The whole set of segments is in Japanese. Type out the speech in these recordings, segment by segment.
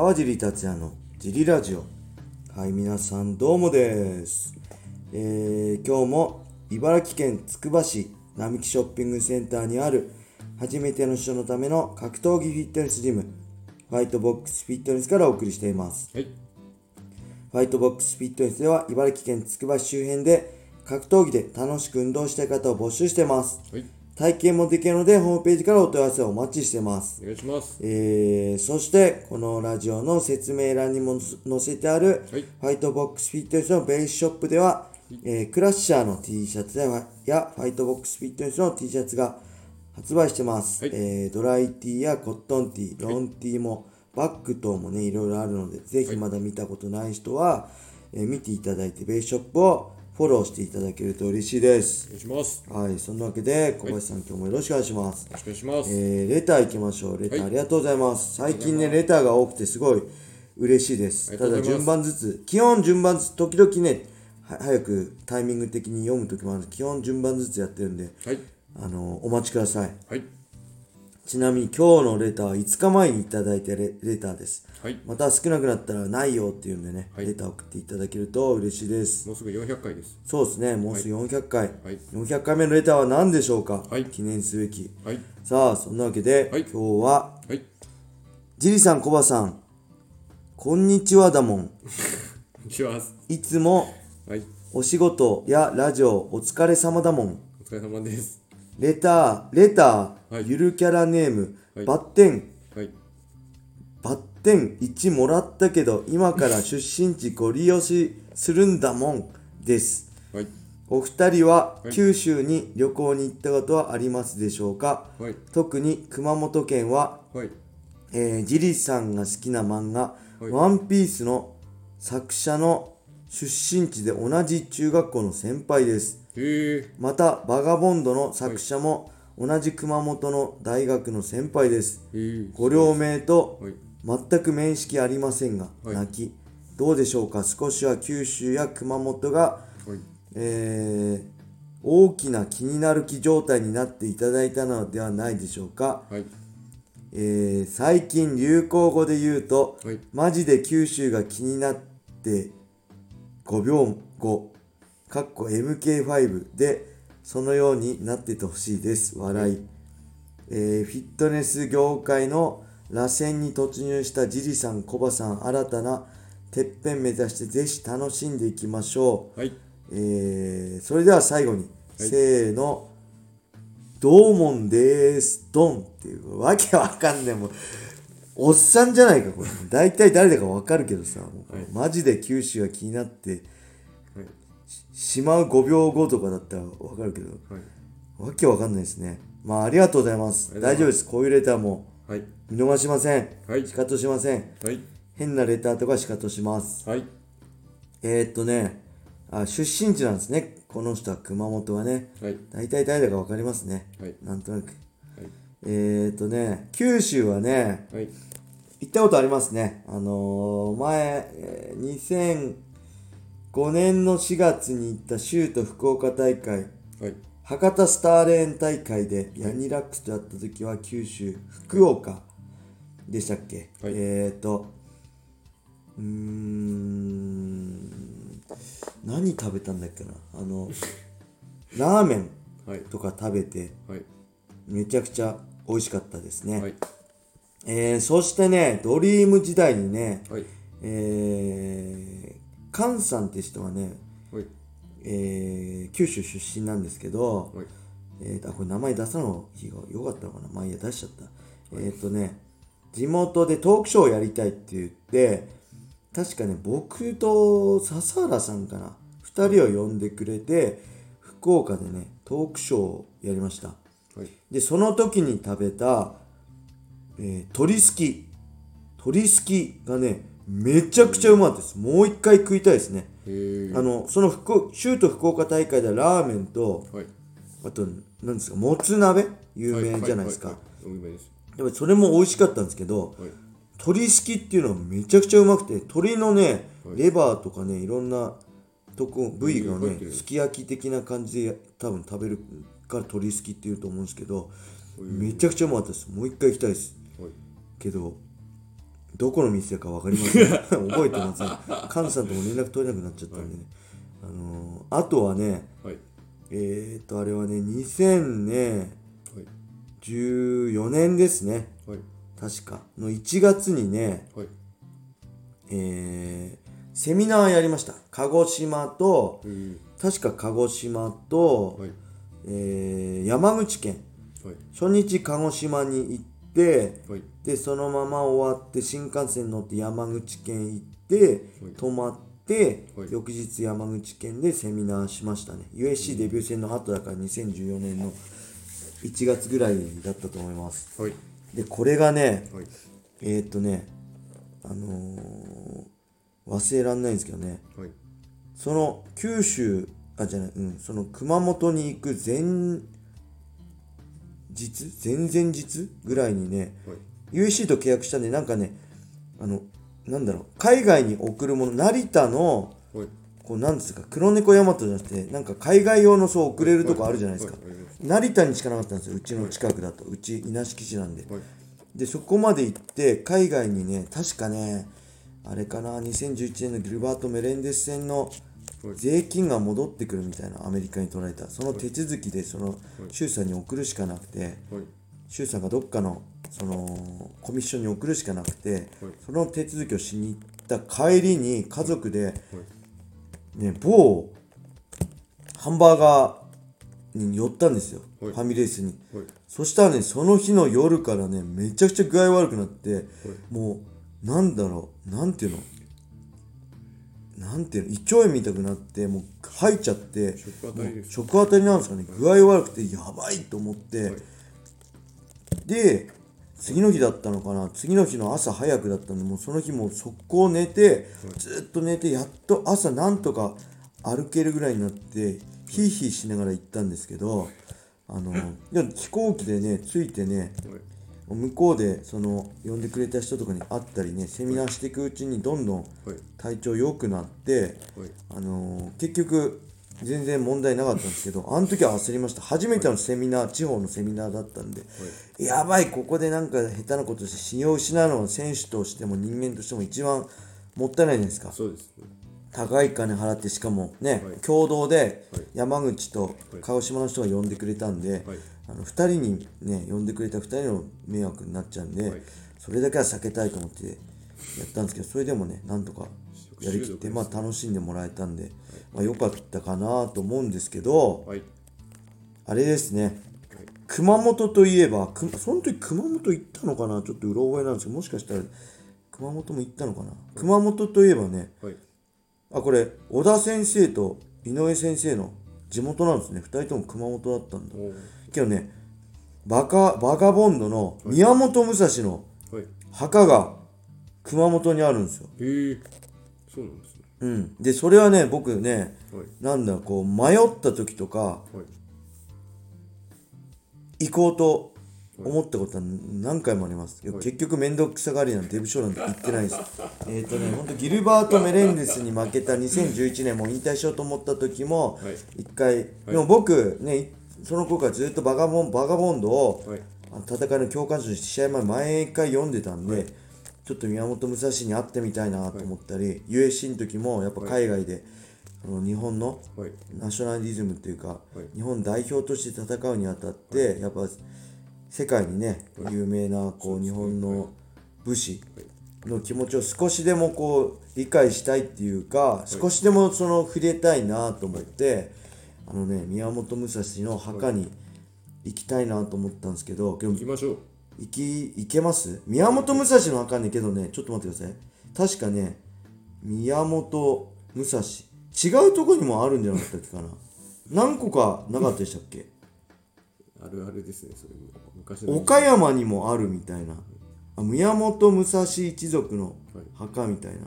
川尻達也のジリラジオはい皆さんどうもです、えー、今日も茨城県つくば市並木ショッピングセンターにある初めての人のための格闘技フィットネスジムファイトボックスフィットネスからお送りしていますはい。ファイトボックスフィットネスでは茨城県つくば市周辺で格闘技で楽しく運動したい方を募集してますはい。体験もできるのでホームページからお問い合わせをお待ちしてます。お願いします。えー、そしてこのラジオの説明欄にも載せてある、はい。ファイトボックスフィットネスのベースショップでは、えークラッシャーの T シャツややファイトボックスフィットネスの T シャツが発売してます、はい。えードライ T やコットン T ロン T も、バッグ等もねいろいろあるのでぜひまだ見たことない人は、えー見ていただいてベースショップをフォローしていただけると嬉しいですお願いします。よはいそんなわけで小林さん、今日もよろしくお願いしますろしくお願いします。えーレター行きましょう。レター、はいありがとうございます。最近ね、レターが多くてすごい嬉しいです。ただ順番ずつ、基本順番ずつ、時々ね、は早くタイミング的に読むときもある基本順番ずつやってるんで、はい。あのお待ちください。はい。ちなみに今日のレターは5日前にいただいたレレターです。はい。また少なくなったらないよっていうんでね、はいレター送っていただけると嬉しいです。もうすぐ400回です。そうですね、もうすぐ400回。はい。400回目のレターは何でしょうか、はい記念すべき。はい。さあ、そんなわけで、はい今日は、はい。ジリさん、コバさん、こんにちはだもん。こんにちは。いつもはい。お仕事やラジオお疲れ様だもん。お疲れ様です。レター、レター、はいゆるキャラネーム、はいバッテン、はい。バッテン1もらったけど、今から 出身地ご利用しするんだもんです。はい。お二人ははい九州に旅行に行ったことはありますでしょうか？はい。特に熊本県ははい。えージリさんが好きな漫画「はいワンピースの作者の出身地で同じ中学校の先輩です。またバガボンドの作者も同じ熊本の大学の先輩です。ご両名とはい。全く面識ありませんが、はい泣きどうでしょうか？少しは九州や熊本が、はい。えー大きな気になる気状態になっていただいたのではないでしょうか？はい。えー最近流行語で言うと、はいマジで九州が気になって5秒後かっこ MK5 でそのようになっててほしいです。笑い、えーフィットネス業界の螺旋に突入したジリさんコバさん新たなてっぺん目指してぜひ楽しんでいきましょう、はい。えーそれでは最後に、はい。せーのどうもんでーすドンっていうわけわかんねえ。もうおっさんじゃないかこれ。大体誰だかわかるけどさ、もうはい。マジで九州が気になってはい。しまう5秒後とかだったらわかるけどはい。わけわかんないですねまあありがとうございます大丈夫ですこういうレターもはい。見逃しませんはい仕方しませんはい。変なレターとか仕方しますはい。えー、っとねあ出身地なんですねこの人は熊本はねはい。大体誰だか分かりますね。はい。なんとなく。はい。えー、っとね、九州はね、はい。行ったことありますね。あのー、前、えー2005年の4月に行った州都福岡大会、はい。博多スターレーン大会でヤニラックスとやった時は九州、福岡でしたっけ、はいえー、っと、うーん、何食べたんだっけな？あの、ラーメンはい。とか食べて、はい。めちゃくちゃ美味しかったですね。はい。えー、そしてね、ドリーム時代にね、はい。えー、菅さんって人はね、はい。えー、九州出身なんですけど、はい。えー、あ、これ名前出さの日が良かったのかなまあいいや、出しちゃった。えっ、ー、とね、地元でトークショーをやりたいって言って、確かね、僕と笹原さんかな、二人を呼んでくれて、福岡でね、トークショーをやりました。はい。でその時に食べた、えー鶏すき鶏すきがねめちゃくちゃうまかったですもう一回食いたいですね。あのその福州都福岡大会ではラーメンとはい。あと何ですかもつ鍋？有名じゃないですか、です。やっぱりそれも美味しかったんですけどはい。鶏すきっていうのはめちゃくちゃうまくて鶏のねはいレバーとかねいろんなとこ部位がねすき焼き的な感じで多分食べるから鶏すきっていうと思うんですけどめちゃくちゃうまかったですもう一回行きたいですはい。けどどこの店か分かりません。覚えてません。菅さんとも連絡取れなくなっちゃったんでね、あのーあとはねはい。えー、とあれはね2014はい。年ですね。はい。確か。の1月にねはい。えーセミナーやりました。鹿児島とえー確か鹿児島と、はい。えー山口県。はい。初日鹿児島に行ってはい。でそのまま終わって新幹線乗って山口県行ってはい。泊まってはい。翌日山口県でセミナーしましたね。USC デビュー戦の後だから2014年の1月ぐらいだったと思います。はい。でこれがねはい。えー、っとねあのー忘れらんないんですけどね。はい。その九州あじゃないうんその熊本に行く前日前々日ぐらいにねはい。USC と契約したんでなんかねあのなんだろう海外に送るもの成田のはい。こうなんですか黒猫大和じゃなくてなんか海外用のそう送れるとこあるじゃないですか。成田にしかなかったんですよ。うちの近くだと。うち稲敷市なんで。はい。でそこまで行って海外にね確かねあれかな2011年のギルバート・メレンデス戦のはい税金が戻ってくるみたいなアメリカに取られた。その手続きでその周さんに送るしかなくてはい。周さんがどっかのそのコミッションに送るしかなくてはい。その手続きをしに行った帰りに家族でね某ハンバーガーに寄ったんですよ。フはい。ァミレスに。はい。そしたらね、その日の夜からね、めちゃくちゃ具合悪くなって、もう、なんだろう、なんていうの、なんていうの、胃腸炎みたくなって、もう吐いちゃって、食当たりです。食当たりなんですかね、具合悪くて、やばいと思って、はい。で、次の日だったのかな、次の日の朝早くだったんで、もうその日もう速攻寝て、ずっと寝て、やっと朝なんとか歩けるぐらいになって、ヒーヒーしながら行ったんですけど、あの、でも飛行機でね、着いてね、はい向こうでその呼んでくれた人とかに会ったりねセミナーしていくうちにどんどんはい。体調良くなって、はい。あのー結局全然問題なかったんですけどあの時は焦りました。初めてのセミナー地方のセミナーだったんで、やばいここでなんか下手なことして信用を失うのは選手としても人間としても一番もったいないじゃないですか。そうですね。高い金払ってしかもね、はい。共同ではい。山口とはい。鹿児島の人が呼んでくれたんで、はいあの2人にね呼んでくれた2人の迷惑になっちゃうんで、はい。それだけは避けたいと思ってやったんですけどそれでもねなんとかやりきって、まあ、楽しんでもらえたんで、まあ、良かったかなと思うんですけどはい。あれですね。熊本といえばくその時熊本行ったのかな？ちょっとうろ覚えなんですけどもしかしたら熊本も行ったのかな？熊本といえばねはい。あこれ小田先生と井上先生の地元なんですね。2人とも熊本だったんだおーけどねバカバガボンドの宮本武蔵のはい。墓が熊本にあるんですよ。え。ーそうなんですね。うん、でそれはね僕ねはい。なんだこう迷った時とかはい。行こうと思ったことは何回もあります。けど結局面倒くさがりなんてデブ賞なんて言ってないです。えっとね、ほんとギルバート・メレンデスに負けた2011年も引退しようと思った時もはい。一回、でも僕ねその頃からずっとバガボンバガボンドをはい。戦いの教科書に試合前毎回読んでたんで、ちょっと宮本武蔵に会ってみたいなと思ったり、USC の時もやっぱ海外で、その日本のはい。ナショナリズムというか、い。日本代表として戦うにあたって、やっぱ世界にね、有名なこう日本の武士の気持ちを少しでもこう理解したいっていうか、少しでもその触れたいなと思って、あのね宮本武蔵の墓に行きたいなと思ったんですけど、でも行きましょう。行き行けます？宮本武蔵の墓ねけどねちょっと待ってください。確かね宮本武蔵。違うとこにもあるんじゃなかったっけかな？何個かなかったでしたっけ？あるあるですねそれも。昔の。岡山にもあるみたいな。あ宮本武蔵一族の墓みたいな。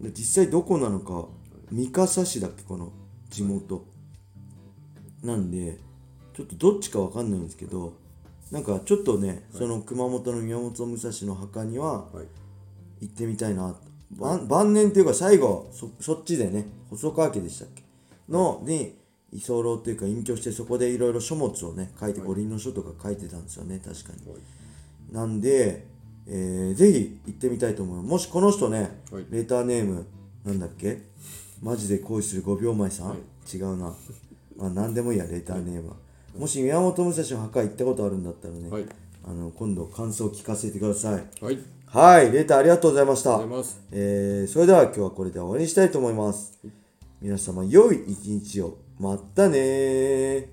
で実際どこなのか三笠市だっけこの地元なんでちょっとどっちかわかんないんですけどなんかちょっとね、その熊本の宮本武蔵の墓にははい。行ってみたいな。晩晩年っていうか最後そそっちでね細川家でしたっけ？のに居候っていうか隠居してそこでいろいろ書物をね書いて五輪の書とか書いてたんですよね確かに。はい。なんでえー、ぜひ行ってみたいと思います。もしこの人ね、はい。レターネームなんだっけ？マジで恋する5秒前さん、はい。違うなまあ何でもいいやレターネームは、もし宮本武蔵の墓行ったことあるんだったらね、はい。あの今度感想を聞かせてください。はい。はいレターありがとうございました。えーそれでは今日はこれで終わりにしたいと思います。皆様良い一日を。またねー